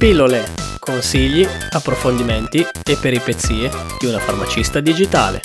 Pillole, consigli, approfondimenti e peripezie di una farmacista digitale.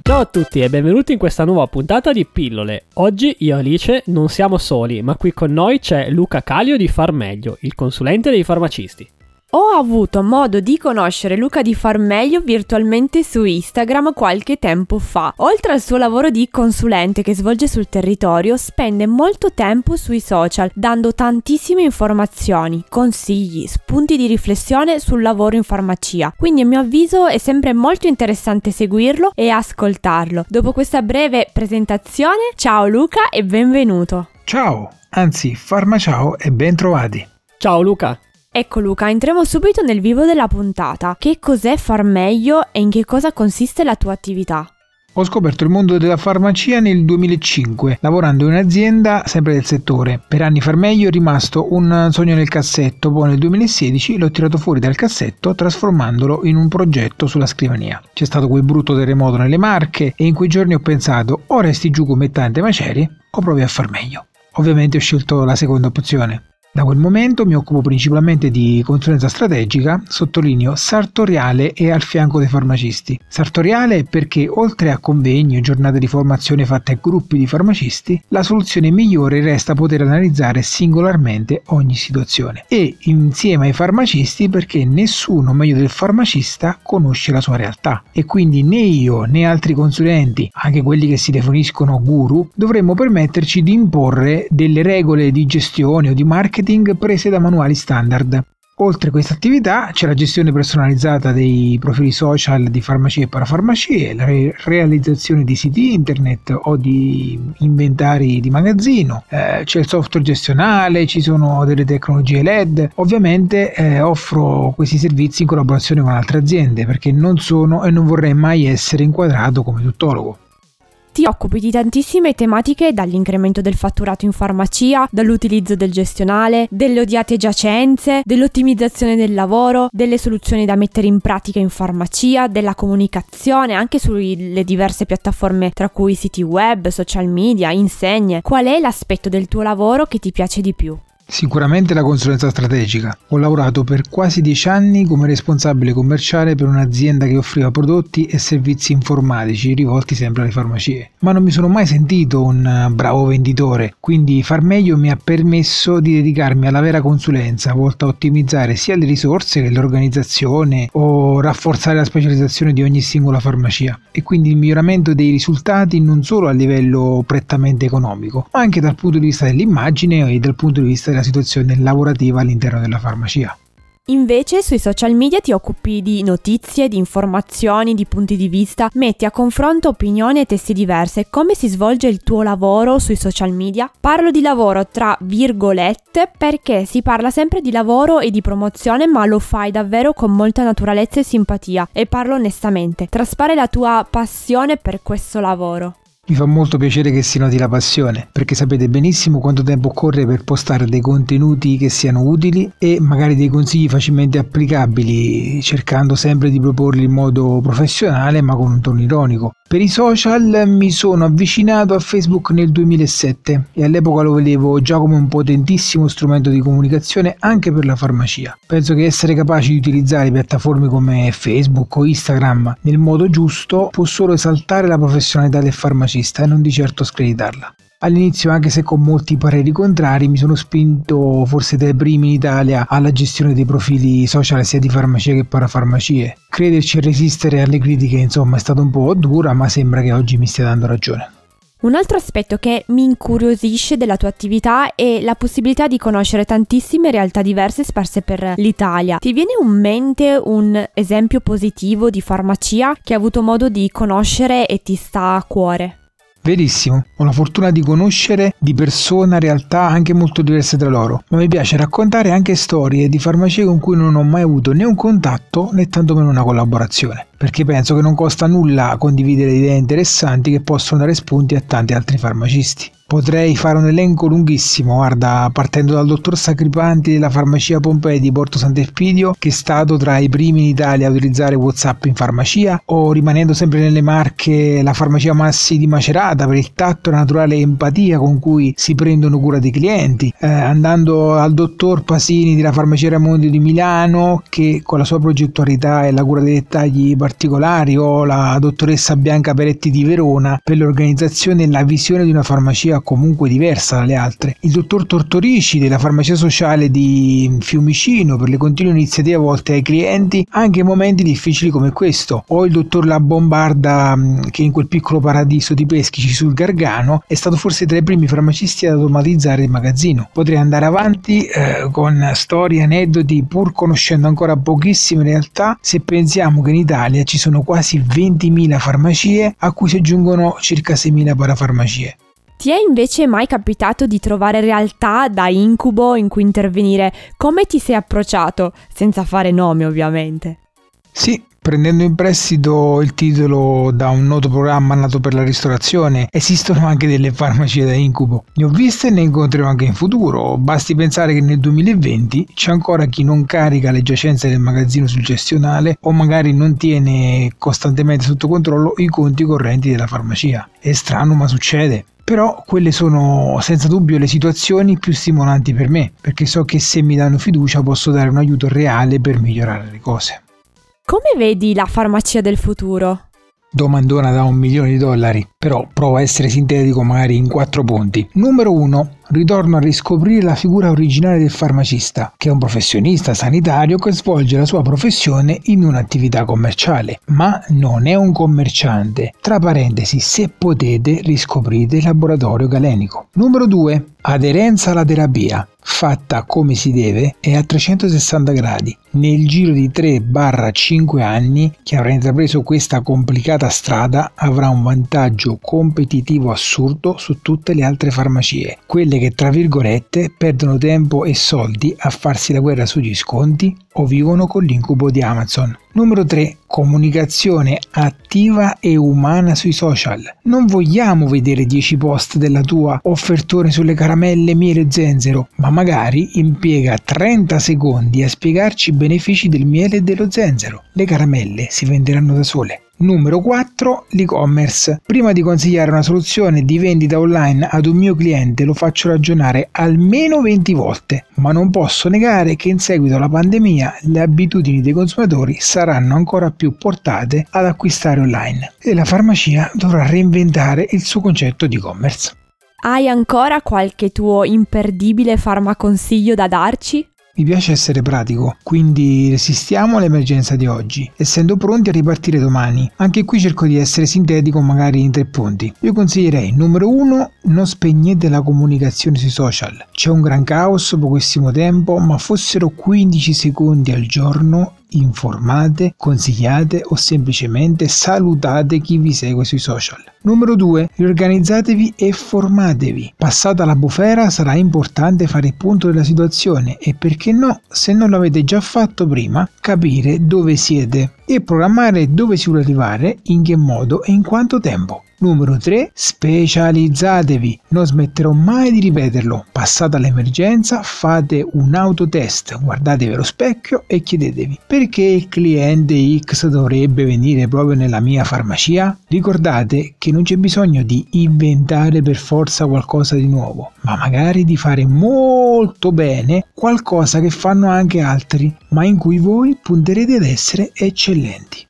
Ciao a tutti e benvenuti in questa nuova puntata di Pillole. Oggi io e Alice non siamo soli, ma qui con noi c'è Luca Calio di Farmeglio, il consulente dei farmacisti. Ho avuto modo di conoscere Luca di Farmeglio virtualmente su Instagram qualche tempo fa. Oltre al suo lavoro di consulente che svolge sul territorio, spende molto tempo sui social, dando tantissime informazioni, consigli, spunti di riflessione sul lavoro in farmacia. Quindi a mio avviso è sempre molto interessante seguirlo e ascoltarlo. Dopo questa breve presentazione, ciao Luca e benvenuto. Ciao, anzi, farmaciao e ben trovati. Ciao Luca. Ecco Luca, entriamo subito nel vivo della puntata. Che cos'è far meglio e in che cosa consiste la tua attività? Ho scoperto il mondo della farmacia nel 2005, lavorando in un'azienda sempre del settore. Per anni far meglio è rimasto un sogno nel cassetto, poi nel 2016 l'ho tirato fuori dal cassetto trasformandolo in un progetto sulla scrivania. C'è stato quel brutto terremoto nelle Marche e in quei giorni ho pensato o resti giù come tante macerie o provi a far meglio. Ovviamente ho scelto la seconda opzione. Da quel momento mi occupo principalmente di consulenza strategica, sottolineo sartoriale e al fianco dei farmacisti. Sartoriale perché oltre a convegni e giornate di formazione fatte a gruppi di farmacisti, la soluzione migliore resta poter analizzare singolarmente ogni situazione. E insieme ai farmacisti perché nessuno meglio del farmacista conosce la sua realtà e quindi né io né altri consulenti, anche quelli che si definiscono guru, dovremmo permetterci di imporre delle regole di gestione o di marketing marketing prese da manuali standard. Oltre a questa attività c'è la gestione personalizzata dei profili social di farmacie e parafarmacie, la re- realizzazione di siti internet o di inventari di magazzino, eh, c'è il software gestionale, ci sono delle tecnologie LED. Ovviamente eh, offro questi servizi in collaborazione con altre aziende perché non sono e non vorrei mai essere inquadrato come tuttologo ti occupi di tantissime tematiche, dall'incremento del fatturato in farmacia, dall'utilizzo del gestionale, delle odiate giacenze, dell'ottimizzazione del lavoro, delle soluzioni da mettere in pratica in farmacia, della comunicazione anche sulle diverse piattaforme tra cui siti web, social media, insegne. Qual è l'aspetto del tuo lavoro che ti piace di più? Sicuramente la consulenza strategica. Ho lavorato per quasi dieci anni come responsabile commerciale per un'azienda che offriva prodotti e servizi informatici rivolti sempre alle farmacie. Ma non mi sono mai sentito un eh, bravo venditore, quindi far meglio mi ha permesso di dedicarmi alla vera consulenza volta a ottimizzare sia le risorse che l'organizzazione o rafforzare la specializzazione di ogni singola farmacia e quindi il miglioramento dei risultati non solo a livello prettamente economico, ma anche dal punto di vista dell'immagine e dal punto di vista della della situazione lavorativa all'interno della farmacia. Invece sui social media ti occupi di notizie, di informazioni, di punti di vista, metti a confronto opinioni e testi diverse. Come si svolge il tuo lavoro sui social media? Parlo di lavoro tra virgolette perché si parla sempre di lavoro e di promozione, ma lo fai davvero con molta naturalezza e simpatia e parlo onestamente. Traspare la tua passione per questo lavoro. Mi fa molto piacere che si noti la passione, perché sapete benissimo quanto tempo occorre per postare dei contenuti che siano utili e magari dei consigli facilmente applicabili, cercando sempre di proporli in modo professionale ma con un tono ironico. Per i social mi sono avvicinato a Facebook nel 2007 e all'epoca lo vedevo già come un potentissimo strumento di comunicazione anche per la farmacia. Penso che essere capaci di utilizzare piattaforme come Facebook o Instagram nel modo giusto può solo esaltare la professionalità del farmacista e non di certo screditarla. All'inizio, anche se con molti pareri contrari, mi sono spinto forse dai primi in Italia alla gestione dei profili social sia di farmacie che parafarmacie. Crederci e resistere alle critiche, insomma, è stata un po' dura, ma sembra che oggi mi stia dando ragione. Un altro aspetto che mi incuriosisce della tua attività è la possibilità di conoscere tantissime realtà diverse sparse per l'Italia. Ti viene in mente un esempio positivo di farmacia che hai avuto modo di conoscere e ti sta a cuore? Verissimo, ho la fortuna di conoscere di persona realtà anche molto diverse tra loro, ma mi piace raccontare anche storie di farmacie con cui non ho mai avuto né un contatto né tantomeno una collaborazione, perché penso che non costa nulla condividere idee interessanti che possono dare spunti a tanti altri farmacisti. Potrei fare un elenco lunghissimo, guarda, partendo dal dottor Sacripanti della farmacia Pompei di Porto Sant'Elpidio, che è stato tra i primi in Italia a utilizzare WhatsApp in farmacia, o rimanendo sempre nelle marche la farmacia Massi di Macerata per il tatto e la naturale empatia con cui si prendono cura dei clienti, eh, andando al dottor Pasini della farmacia Ramondi di Milano, che con la sua progettualità e la cura dei dettagli particolari, o la dottoressa Bianca Peretti di Verona per l'organizzazione e la visione di una farmacia comunque diversa dalle altre. Il dottor Tortorici della farmacia sociale di Fiumicino per le continue iniziative volte ai clienti anche in momenti difficili come questo, o il dottor La Bombarda mm, che in quel piccolo paradiso di Peschici sul Gargano è stato forse tra i primi farmacisti ad automatizzare il magazzino. Potrei andare avanti eh, con storie, aneddoti, pur conoscendo ancora pochissime realtà, se pensiamo che in Italia ci sono quasi 20.000 farmacie a cui si aggiungono circa 6.000 parafarmacie. Ti è invece mai capitato di trovare realtà da incubo in cui intervenire? Come ti sei approcciato? Senza fare nome ovviamente. Sì, prendendo in prestito il titolo da un noto programma nato per la ristorazione, esistono anche delle farmacie da incubo. Ne ho viste e ne incontrerò anche in futuro. Basti pensare che nel 2020 c'è ancora chi non carica le giacenze del magazzino sul gestionale o magari non tiene costantemente sotto controllo i conti correnti della farmacia. È strano, ma succede. Però quelle sono senza dubbio le situazioni più stimolanti per me, perché so che se mi danno fiducia posso dare un aiuto reale per migliorare le cose. Come vedi la farmacia del futuro? Domandona da un milione di dollari, però provo a essere sintetico magari in quattro punti. Numero 1. Ritorno a riscoprire la figura originale del farmacista, che è un professionista sanitario che svolge la sua professione in un'attività commerciale, ma non è un commerciante. Tra parentesi, se potete, riscoprite il laboratorio galenico. Numero 2. Aderenza alla terapia fatta come si deve e a 360 gradi. Nel giro di 3-5 anni chi avrà intrapreso questa complicata strada avrà un vantaggio competitivo assurdo su tutte le altre farmacie, quelle che tra virgolette perdono tempo e soldi a farsi la guerra sugli sconti o vivono con l'incubo di Amazon. Numero 3. Comunicazione attiva e umana sui social. Non vogliamo vedere 10 post della tua offertone sulle caramelle, miele e zenzero, ma magari impiega 30 secondi a spiegarci i benefici del miele e dello zenzero. Le caramelle si venderanno da sole. Numero 4. L'e-commerce. Prima di consigliare una soluzione di vendita online ad un mio cliente lo faccio ragionare almeno 20 volte, ma non posso negare che in seguito alla pandemia le abitudini dei consumatori saranno ancora più portate ad acquistare online e la farmacia dovrà reinventare il suo concetto di e-commerce. Hai ancora qualche tuo imperdibile farmaconsiglio da darci? Mi piace essere pratico, quindi resistiamo all'emergenza di oggi, essendo pronti a ripartire domani. Anche qui cerco di essere sintetico magari in tre punti. Io consiglierei numero uno, non spegnete la comunicazione sui social. C'è un gran caos, pochissimo tempo, ma fossero 15 secondi al giorno informate, consigliate o semplicemente salutate chi vi segue sui social. Numero 2. Riorganizzatevi e formatevi. Passata la bufera sarà importante fare il punto della situazione e perché no, se non l'avete già fatto prima, capire dove siete e programmare dove si vuole arrivare, in che modo e in quanto tempo. Numero 3. Specializzatevi. Non smetterò mai di ripeterlo. Passata l'emergenza, fate un autotest, guardatevi allo specchio e chiedetevi perché il cliente X dovrebbe venire proprio nella mia farmacia? Ricordate che non c'è bisogno di inventare per forza qualcosa di nuovo, ma magari di fare molto bene qualcosa che fanno anche altri, ma in cui voi punterete ad essere eccellenti.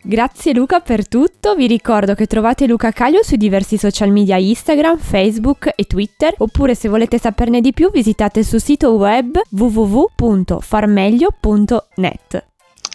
Grazie Luca per tutto, vi ricordo che trovate Luca Caglio sui diversi social media Instagram, Facebook e Twitter, oppure se volete saperne di più visitate il suo sito web www.farmeglio.net.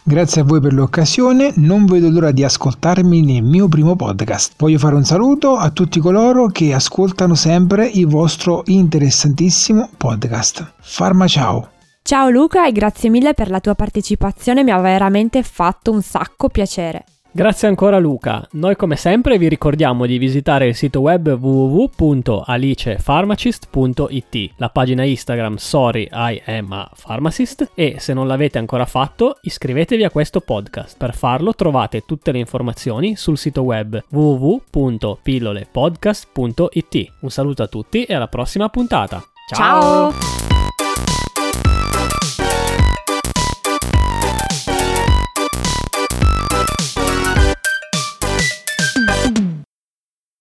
Grazie a voi per l'occasione, non vedo l'ora di ascoltarmi nel mio primo podcast. Voglio fare un saluto a tutti coloro che ascoltano sempre il vostro interessantissimo podcast. Farma ciao! Ciao Luca e grazie mille per la tua partecipazione, mi ha veramente fatto un sacco piacere. Grazie ancora Luca. Noi come sempre vi ricordiamo di visitare il sito web www.alicepharmacist.it, la pagina Instagram Sorry I am a pharmacist e se non l'avete ancora fatto iscrivetevi a questo podcast. Per farlo trovate tutte le informazioni sul sito web www.pillolepodcast.it. Un saluto a tutti e alla prossima puntata. Ciao. Ciao.